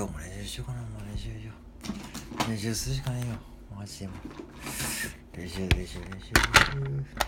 今日も練習しようかな。もう練習しよう。練習するしかないよ。マジでも練習練習練習。